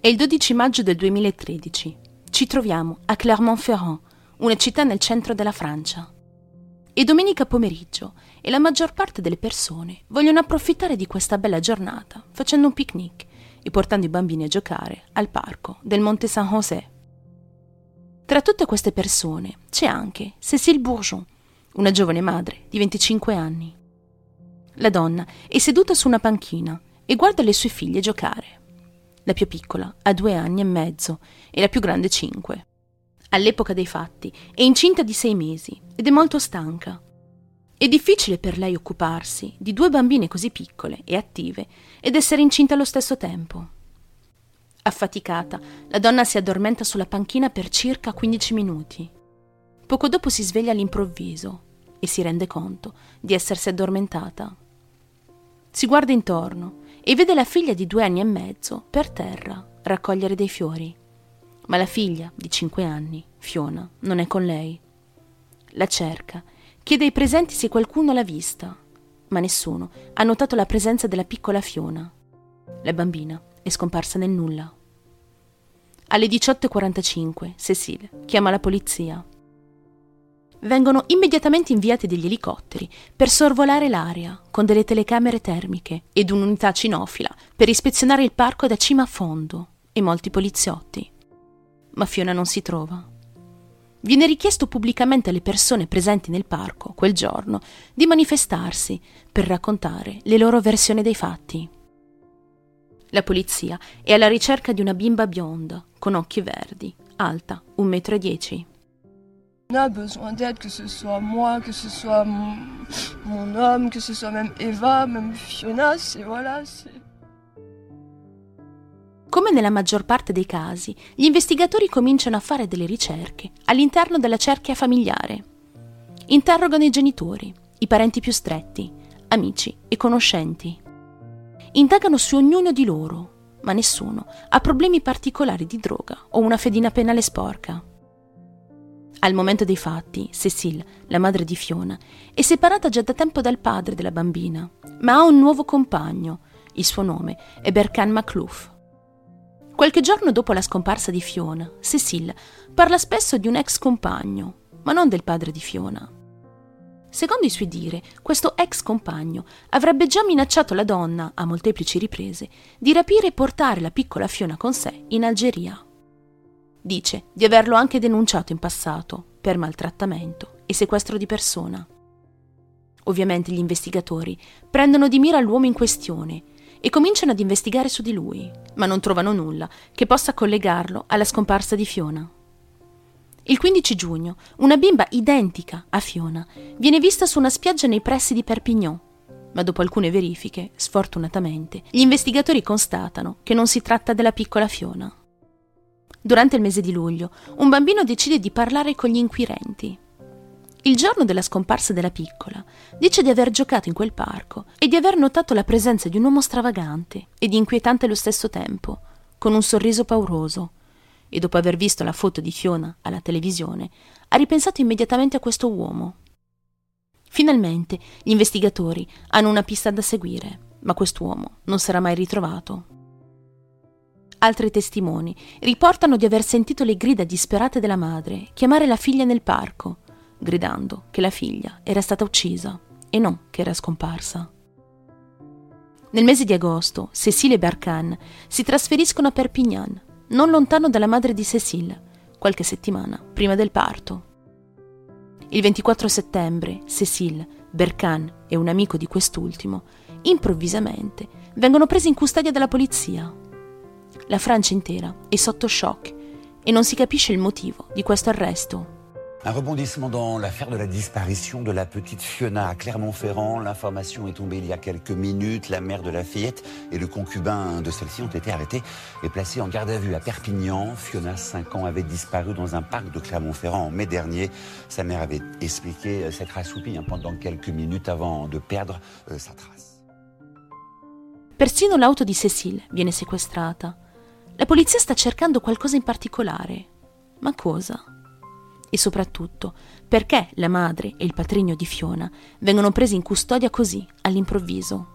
È il 12 maggio del 2013. Ci troviamo a Clermont-Ferrand, una città nel centro della Francia. È domenica pomeriggio e la maggior parte delle persone vogliono approfittare di questa bella giornata facendo un picnic e portando i bambini a giocare al parco del Monte San José. Tra tutte queste persone c'è anche Cécile Bourgeon, una giovane madre di 25 anni. La donna è seduta su una panchina e guarda le sue figlie giocare. La più piccola ha due anni e mezzo e la più grande cinque. All'epoca dei fatti è incinta di sei mesi ed è molto stanca. È difficile per lei occuparsi di due bambine così piccole e attive ed essere incinta allo stesso tempo. Affaticata, la donna si addormenta sulla panchina per circa 15 minuti. Poco dopo si sveglia all'improvviso e si rende conto di essersi addormentata. Si guarda intorno e vede la figlia di due anni e mezzo per terra raccogliere dei fiori. Ma la figlia di cinque anni, Fiona, non è con lei. La cerca, chiede ai presenti se qualcuno l'ha vista, ma nessuno ha notato la presenza della piccola Fiona. La bambina è scomparsa nel nulla. Alle 18.45 Cecile chiama la polizia vengono immediatamente inviati degli elicotteri per sorvolare l'area con delle telecamere termiche ed un'unità cinofila per ispezionare il parco da cima a fondo e molti poliziotti. Ma Fiona non si trova. Viene richiesto pubblicamente alle persone presenti nel parco quel giorno di manifestarsi per raccontare le loro versioni dei fatti. La polizia è alla ricerca di una bimba bionda, con occhi verdi, alta 1,10 m. On a besoin d'aide, que ce soit moi, que ce soit mon, mon homme, que ce soit même Eva, même Fiona, c'est voilà, c'est... Come nella maggior parte dei casi, gli investigatori cominciano a fare delle ricerche all'interno della cerchia familiare. Interrogano i genitori, i parenti più stretti, amici e conoscenti. Indagano su ognuno di loro, ma nessuno ha problemi particolari di droga o una fedina penale sporca. Al momento dei fatti, Cecile, la madre di Fiona, è separata già da tempo dal padre della bambina, ma ha un nuovo compagno. Il suo nome è Berkan Maclouf. Qualche giorno dopo la scomparsa di Fiona, Cecile parla spesso di un ex compagno, ma non del padre di Fiona. Secondo i suoi dire, questo ex compagno avrebbe già minacciato la donna, a molteplici riprese, di rapire e portare la piccola Fiona con sé in Algeria. Dice di averlo anche denunciato in passato per maltrattamento e sequestro di persona. Ovviamente gli investigatori prendono di mira l'uomo in questione e cominciano ad investigare su di lui, ma non trovano nulla che possa collegarlo alla scomparsa di Fiona. Il 15 giugno, una bimba identica a Fiona viene vista su una spiaggia nei pressi di Perpignan, ma dopo alcune verifiche, sfortunatamente, gli investigatori constatano che non si tratta della piccola Fiona. Durante il mese di luglio, un bambino decide di parlare con gli inquirenti. Il giorno della scomparsa della piccola, dice di aver giocato in quel parco e di aver notato la presenza di un uomo stravagante ed inquietante allo stesso tempo, con un sorriso pauroso. E dopo aver visto la foto di Fiona alla televisione, ha ripensato immediatamente a questo uomo. Finalmente gli investigatori hanno una pista da seguire, ma quest'uomo non sarà mai ritrovato. Altri testimoni riportano di aver sentito le grida disperate della madre chiamare la figlia nel parco, gridando che la figlia era stata uccisa e non che era scomparsa. Nel mese di agosto, Cécile e Barcan si trasferiscono a Perpignan, non lontano dalla madre di Cécile, qualche settimana prima del parto. Il 24 settembre, Cécile, Berkan e un amico di quest'ultimo, improvvisamente, vengono presi in custodia dalla polizia la Francia intera è sotto shock e non si capisce il motivo di questo arresto. Un rebondissement dans l'affaire de la disparition de la petite Fiona à Clermont-Ferrand. L'information est tombée il y a quelques minutes. La mère de la fillette et le concubin de celle-ci ont été arrêtés et placés en garde à vue à Perpignan. Fiona, 5 ans, avait disparu dans un parc de Clermont-Ferrand en mai dernier. Sa mère avait expliqué s'être assoupie hein, pendant quelques minutes avant de perdre euh, sa trace. Persino l'auto di Cécile viene sequestrata. La polizia sta cercando qualcosa in particolare. Ma cosa? E soprattutto, perché la madre e il patrigno di Fiona vengono presi in custodia così, all'improvviso?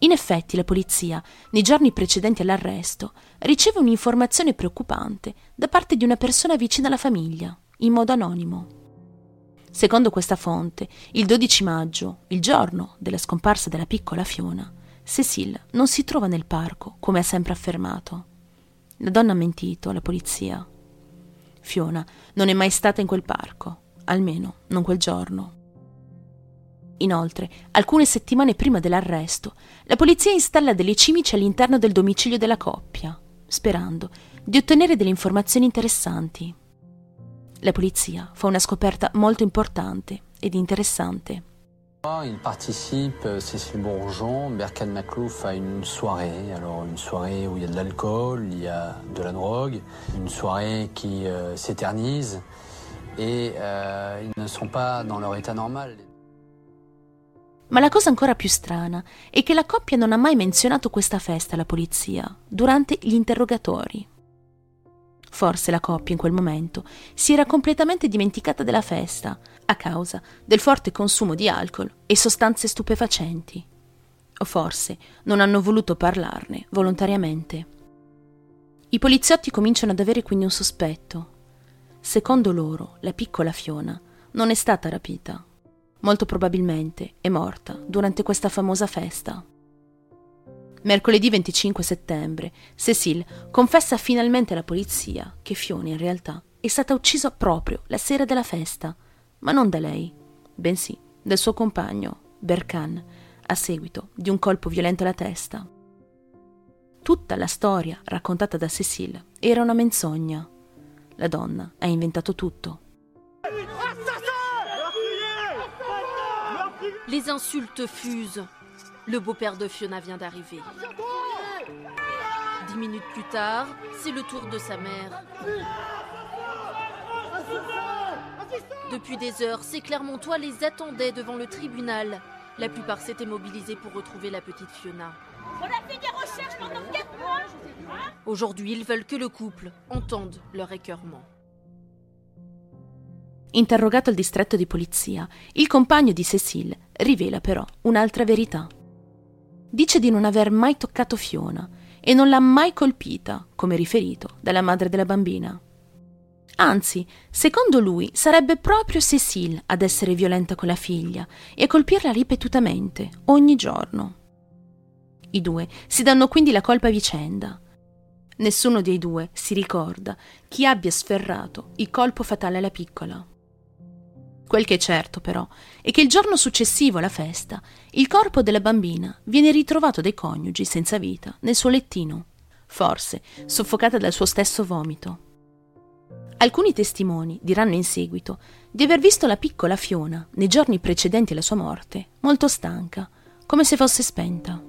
In effetti la polizia, nei giorni precedenti all'arresto, riceve un'informazione preoccupante da parte di una persona vicina alla famiglia, in modo anonimo. Secondo questa fonte, il 12 maggio, il giorno della scomparsa della piccola Fiona, Cecile non si trova nel parco, come ha sempre affermato. La donna ha mentito alla polizia. Fiona non è mai stata in quel parco, almeno non quel giorno. Inoltre, alcune settimane prima dell'arresto, la polizia installa delle cimici all'interno del domicilio della coppia, sperando di ottenere delle informazioni interessanti. La polizia fa una scoperta molto importante ed interessante. Il participe, Cécile Bourgeon, Berkan Maclouf à une soirée. Alors une soirée où il y a de l'alcool, il y a de la drogue, une soirée qui euh, s'éternise et euh, ils ne sont pas dans leur état normal. Ma la cosa ancora più strana è che la coppia non ha mai menzionato questa festa alla polizia durante gli interrogatori. Forse la coppia in quel momento si era completamente dimenticata della festa a causa del forte consumo di alcol e sostanze stupefacenti. O forse non hanno voluto parlarne volontariamente. I poliziotti cominciano ad avere quindi un sospetto. Secondo loro, la piccola Fiona non è stata rapita molto probabilmente è morta durante questa famosa festa. Mercoledì 25 settembre, Cecile confessa finalmente alla polizia che Fiona in realtà è stata uccisa proprio la sera della festa, ma non da lei, bensì dal suo compagno, Berkan, a seguito di un colpo violento alla testa. Tutta la storia raccontata da Cecile era una menzogna. La donna ha inventato tutto. Les insultes fusent. Le beau-père de Fiona vient d'arriver. Dix minutes plus tard, c'est le tour de sa mère. Depuis des heures, ces Clermontois les attendaient devant le tribunal. La plupart s'étaient mobilisés pour retrouver la petite Fiona. On a fait des recherches pendant quatre mois Aujourd'hui, ils veulent que le couple entende leur écœurement. Interrogato al distretto di polizia, il compagno di Cécile rivela però un'altra verità. Dice di non aver mai toccato Fiona e non l'ha mai colpita, come riferito dalla madre della bambina. Anzi, secondo lui sarebbe proprio Cécile ad essere violenta con la figlia e a colpirla ripetutamente, ogni giorno. I due si danno quindi la colpa a vicenda. Nessuno dei due si ricorda chi abbia sferrato il colpo fatale alla piccola. Quel che è certo, però, è che il giorno successivo alla festa il corpo della bambina viene ritrovato dai coniugi senza vita nel suo lettino, forse soffocata dal suo stesso vomito. Alcuni testimoni diranno in seguito di aver visto la piccola Fiona, nei giorni precedenti alla sua morte, molto stanca, come se fosse spenta.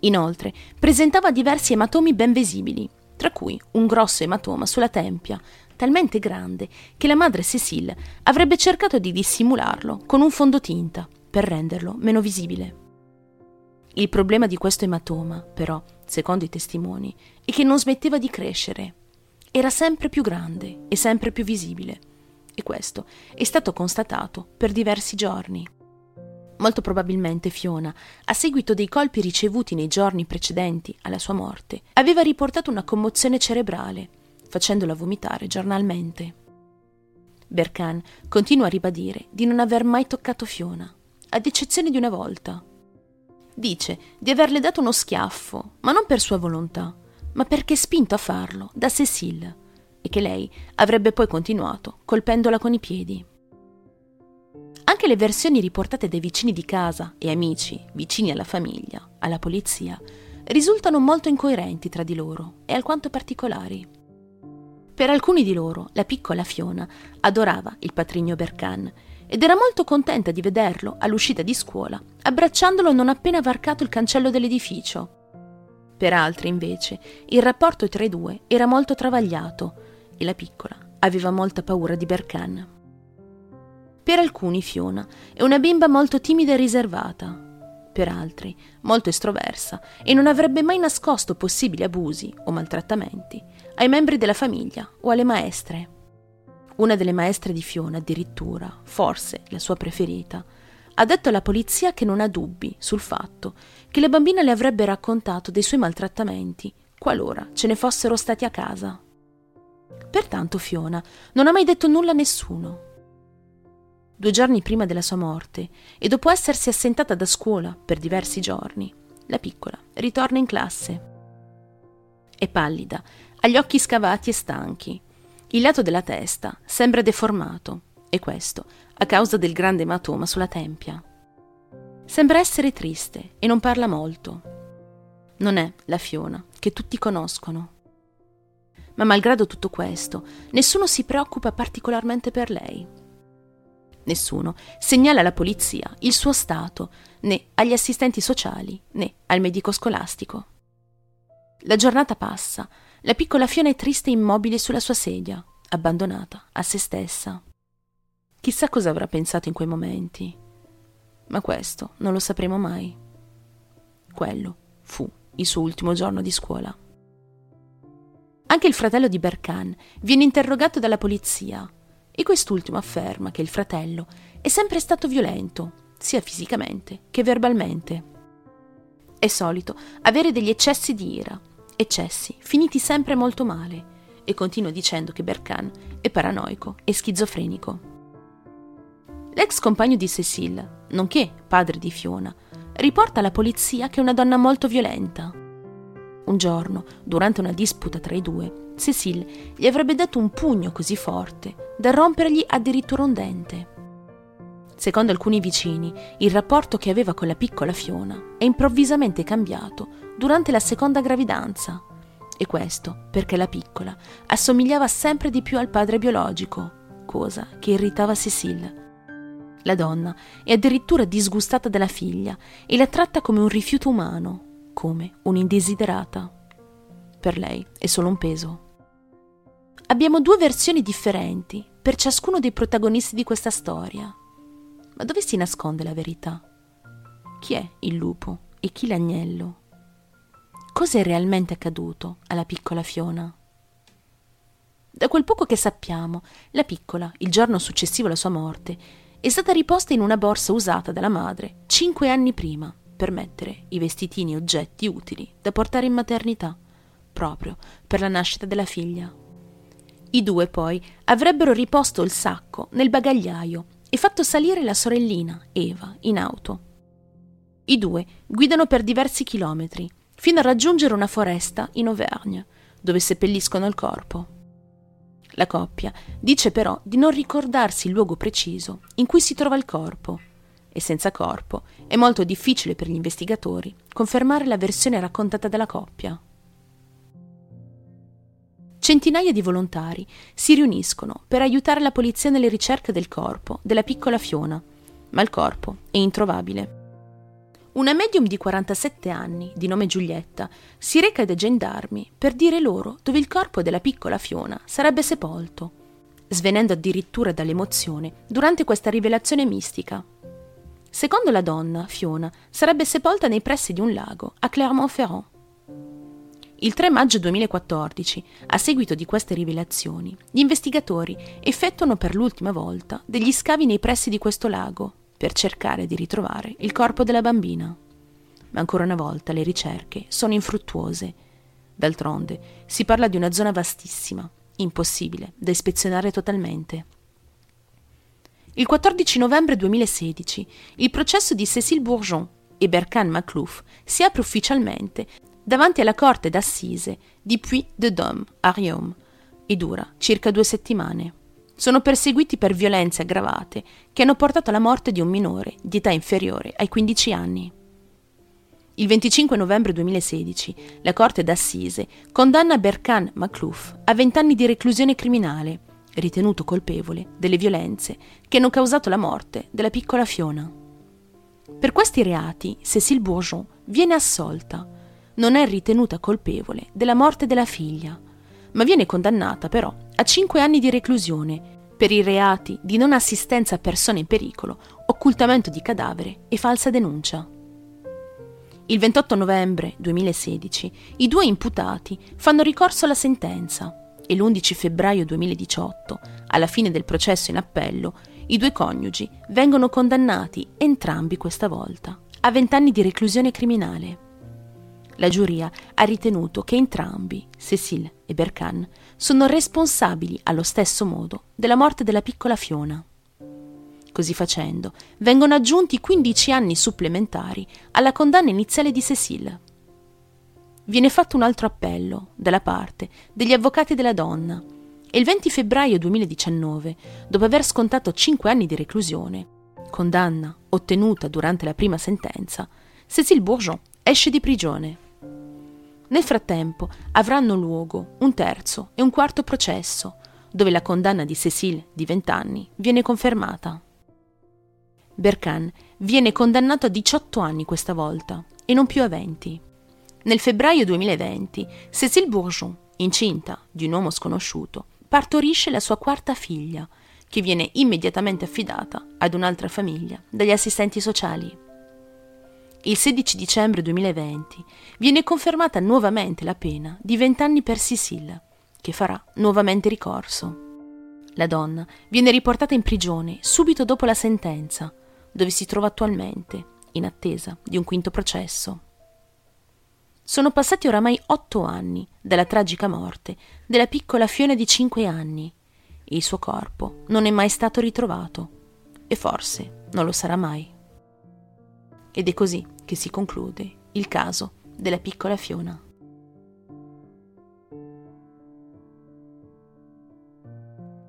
Inoltre, presentava diversi ematomi ben visibili, tra cui un grosso ematoma sulla tempia, talmente grande che la madre Cecile avrebbe cercato di dissimularlo con un fondotinta per renderlo meno visibile. Il problema di questo ematoma, però, secondo i testimoni, è che non smetteva di crescere. Era sempre più grande e sempre più visibile. E questo è stato constatato per diversi giorni. Molto probabilmente Fiona, a seguito dei colpi ricevuti nei giorni precedenti alla sua morte, aveva riportato una commozione cerebrale facendola vomitare giornalmente. Berkan continua a ribadire di non aver mai toccato Fiona, ad eccezione di una volta. Dice di averle dato uno schiaffo, ma non per sua volontà, ma perché spinto a farlo da Cecile, e che lei avrebbe poi continuato colpendola con i piedi. Anche le versioni riportate dai vicini di casa e amici vicini alla famiglia, alla polizia, risultano molto incoerenti tra di loro e alquanto particolari. Per alcuni di loro, la piccola Fiona adorava il patrigno Berkan ed era molto contenta di vederlo all'uscita di scuola, abbracciandolo non appena varcato il cancello dell'edificio. Per altri, invece, il rapporto tra i due era molto travagliato e la piccola aveva molta paura di Berkan. Per alcuni Fiona è una bimba molto timida e riservata, per altri molto estroversa e non avrebbe mai nascosto possibili abusi o maltrattamenti ai membri della famiglia o alle maestre. Una delle maestre di Fiona, addirittura, forse la sua preferita, ha detto alla polizia che non ha dubbi sul fatto che la bambina le avrebbe raccontato dei suoi maltrattamenti qualora ce ne fossero stati a casa. Pertanto Fiona non ha mai detto nulla a nessuno. Due giorni prima della sua morte e dopo essersi assentata da scuola per diversi giorni, la piccola ritorna in classe. È pallida, ha gli occhi scavati e stanchi. Il lato della testa sembra deformato, e questo a causa del grande ematoma sulla tempia. Sembra essere triste e non parla molto. Non è la Fiona che tutti conoscono. Ma malgrado tutto questo, nessuno si preoccupa particolarmente per lei. Nessuno segnala alla polizia il suo stato, né agli assistenti sociali, né al medico scolastico. La giornata passa, la piccola Fiona è triste e immobile sulla sua sedia, abbandonata a se stessa. Chissà cosa avrà pensato in quei momenti. Ma questo non lo sapremo mai. Quello fu il suo ultimo giorno di scuola. Anche il fratello di Berkan viene interrogato dalla polizia e quest'ultimo afferma che il fratello è sempre stato violento, sia fisicamente che verbalmente. È solito avere degli eccessi di ira, eccessi finiti sempre molto male, e continua dicendo che Berkan è paranoico e schizofrenico. L'ex compagno di Cecile, nonché padre di Fiona, riporta alla polizia che è una donna molto violenta. Un giorno, durante una disputa tra i due, Cecile gli avrebbe dato un pugno così forte da rompergli addirittura un dente. Secondo alcuni vicini, il rapporto che aveva con la piccola Fiona è improvvisamente cambiato durante la seconda gravidanza. E questo perché la piccola assomigliava sempre di più al padre biologico, cosa che irritava Cecile. La donna è addirittura disgustata della figlia e la tratta come un rifiuto umano, come un'indesiderata. Per lei è solo un peso. Abbiamo due versioni differenti per ciascuno dei protagonisti di questa storia. Ma dove si nasconde la verità? Chi è il lupo e chi l'agnello? Cosa è realmente accaduto alla piccola Fiona? Da quel poco che sappiamo, la piccola, il giorno successivo alla sua morte, è stata riposta in una borsa usata dalla madre cinque anni prima per mettere i vestitini e oggetti utili da portare in maternità, proprio per la nascita della figlia. I due poi avrebbero riposto il sacco nel bagagliaio e fatto salire la sorellina, Eva, in auto. I due guidano per diversi chilometri, fino a raggiungere una foresta in Auvergne, dove seppelliscono il corpo. La coppia dice però di non ricordarsi il luogo preciso in cui si trova il corpo e senza corpo è molto difficile per gli investigatori confermare la versione raccontata dalla coppia. Centinaia di volontari si riuniscono per aiutare la polizia nelle ricerche del corpo della piccola Fiona, ma il corpo è introvabile. Una medium di 47 anni, di nome Giulietta, si reca dai gendarmi per dire loro dove il corpo della piccola Fiona sarebbe sepolto, svenendo addirittura dall'emozione durante questa rivelazione mistica. Secondo la donna, Fiona sarebbe sepolta nei pressi di un lago a Clermont-Ferrand. Il 3 maggio 2014, a seguito di queste rivelazioni, gli investigatori effettuano per l'ultima volta degli scavi nei pressi di questo lago per cercare di ritrovare il corpo della bambina. Ma ancora una volta le ricerche sono infruttuose. D'altronde si parla di una zona vastissima, impossibile da ispezionare totalmente. Il 14 novembre 2016 il processo di Cécile Bourgeon e Berkan Maclouf si apre ufficialmente davanti alla corte d'assise di Puy-de-Dôme a Riom e dura circa due settimane sono perseguiti per violenze aggravate che hanno portato alla morte di un minore di età inferiore ai 15 anni. Il 25 novembre 2016 la Corte d'Assise condanna Berkan Maklouf a 20 anni di reclusione criminale, ritenuto colpevole delle violenze che hanno causato la morte della piccola Fiona. Per questi reati Cécile Bourgeon viene assolta, non è ritenuta colpevole della morte della figlia, ma viene condannata però a 5 anni di reclusione per i reati di non assistenza a persone in pericolo, occultamento di cadavere e falsa denuncia. Il 28 novembre 2016 i due imputati fanno ricorso alla sentenza e l'11 febbraio 2018, alla fine del processo in appello, I due coniugi vengono condannati entrambi questa volta a vent'anni di reclusione criminale. La giuria ha ritenuto che entrambi, Cécile e Berkan, sono responsabili allo stesso modo della morte della piccola Fiona. Così facendo, vengono aggiunti 15 anni supplementari alla condanna iniziale di Cécile. Viene fatto un altro appello dalla parte degli avvocati della donna e il 20 febbraio 2019, dopo aver scontato 5 anni di reclusione, condanna ottenuta durante la prima sentenza, Cécile Bourgeon esce di prigione. Nel frattempo avranno luogo un terzo e un quarto processo, dove la condanna di Cécile di 20 anni viene confermata. Berkan viene condannato a 18 anni questa volta e non più a 20. Nel febbraio 2020, Cécile Bourgeon, incinta di un uomo sconosciuto, partorisce la sua quarta figlia, che viene immediatamente affidata ad un'altra famiglia dagli assistenti sociali. Il 16 dicembre 2020 viene confermata nuovamente la pena di 20 anni per Cécile, che farà nuovamente ricorso. La donna viene riportata in prigione subito dopo la sentenza, dove si trova attualmente, in attesa di un quinto processo. Sono passati oramai otto anni dalla tragica morte della piccola Fiona di cinque anni e il suo corpo non è mai stato ritrovato e forse non lo sarà mai. Ed è così che si conclude il caso della piccola Fiona.